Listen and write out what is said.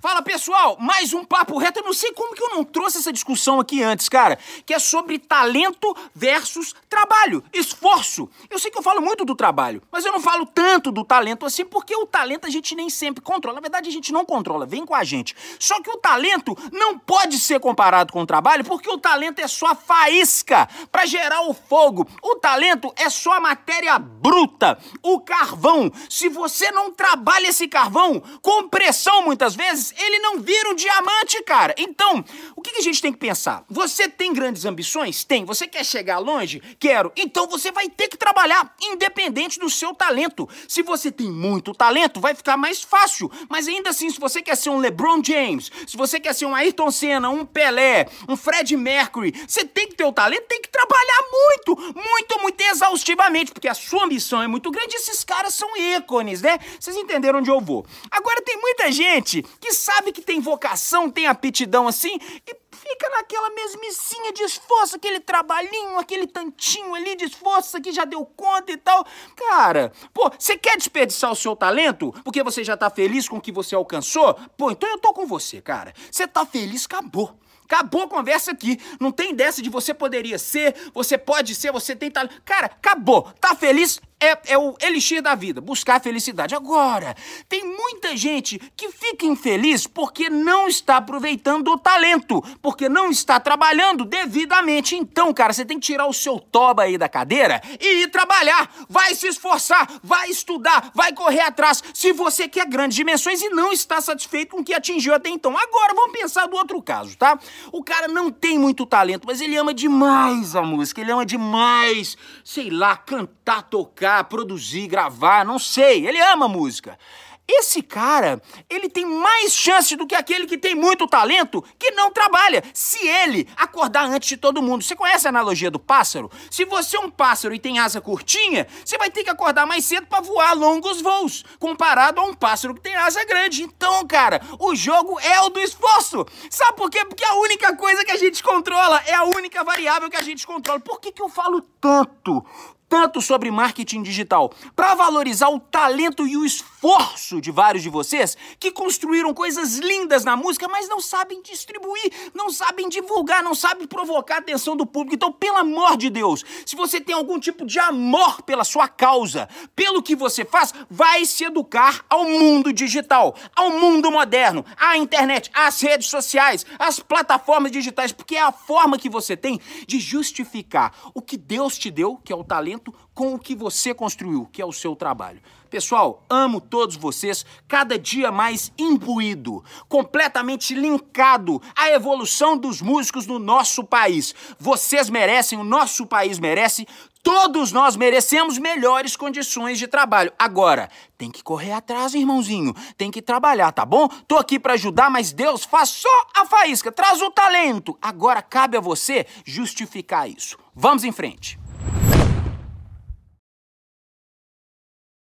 Fala pessoal, mais um papo reto. Eu não sei como que eu não trouxe essa discussão aqui antes, cara, que é sobre talento versus trabalho, esforço. Eu sei que eu falo muito do trabalho, mas eu não falo tanto do talento assim, porque o talento a gente nem sempre controla. Na verdade, a gente não controla, vem com a gente. Só que o talento não pode ser comparado com o trabalho, porque o talento é só faísca para gerar o fogo. O talento é só a matéria bruta, o carvão. Se você não trabalha esse carvão com pressão muitas vezes, ele não vira um diamante, cara. Então, o que, que a gente tem que pensar? Você tem grandes ambições? Tem. Você quer chegar longe? Quero. Então você vai ter que trabalhar, independente do seu talento. Se você tem muito talento, vai ficar mais fácil. Mas ainda assim, se você quer ser um LeBron James, se você quer ser um Ayrton Senna, um Pelé, um Fred Mercury, você tem que ter o talento, tem que trabalhar muito, muito, muito exaustivamente, porque a sua ambição é muito grande esses caras são ícones, né? Vocês entenderam onde eu vou. Agora tem muita gente que sabe que tem vocação, tem aptidão assim e fica naquela mesmicinha de esforço, aquele trabalhinho, aquele tantinho ali de esforço que já deu conta e tal. Cara, pô, você quer desperdiçar o seu talento porque você já tá feliz com o que você alcançou? Pô, então eu tô com você, cara. Você tá feliz, acabou. Acabou a conversa aqui. Não tem dessa de você poderia ser, você pode ser, você tem talento. Cara, acabou. Tá feliz? É, é o elixir da vida, buscar a felicidade. Agora, tem muita gente que fica infeliz porque não está aproveitando o talento, porque não está trabalhando devidamente. Então, cara, você tem que tirar o seu toba aí da cadeira e ir trabalhar. Vai se esforçar, vai estudar, vai correr atrás. Se você quer grandes dimensões e não está satisfeito com o que atingiu até então. Agora, vamos pensar do outro caso, tá? O cara não tem muito talento, mas ele ama demais a música, ele ama demais, sei lá, cantar, tocar produzir, gravar, não sei. Ele ama música. Esse cara, ele tem mais chance do que aquele que tem muito talento que não trabalha. Se ele acordar antes de todo mundo. Você conhece a analogia do pássaro? Se você é um pássaro e tem asa curtinha, você vai ter que acordar mais cedo para voar longos voos, comparado a um pássaro que tem asa grande. Então, cara, o jogo é o do esforço. Sabe por quê? Porque a única coisa que a gente controla é a única variável que a gente controla. Por que, que eu falo tanto tanto sobre marketing digital para valorizar o talento e o esforço de vários de vocês que construíram coisas lindas na música, mas não sabem distribuir, não sabem divulgar, não sabem provocar a atenção do público. Então, pelo amor de Deus, se você tem algum tipo de amor pela sua causa, pelo que você faz, vai se educar ao mundo digital, ao mundo moderno, à internet, às redes sociais, às plataformas digitais, porque é a forma que você tem de justificar o que Deus te deu, que é o talento com o que você construiu, que é o seu trabalho. Pessoal, amo todos vocês, cada dia mais imbuído, completamente linkado à evolução dos músicos no nosso país. Vocês merecem, o nosso país merece, todos nós merecemos melhores condições de trabalho. Agora, tem que correr atrás, irmãozinho, tem que trabalhar, tá bom? Tô aqui para ajudar, mas Deus faz só a faísca, traz o talento. Agora cabe a você justificar isso. Vamos em frente.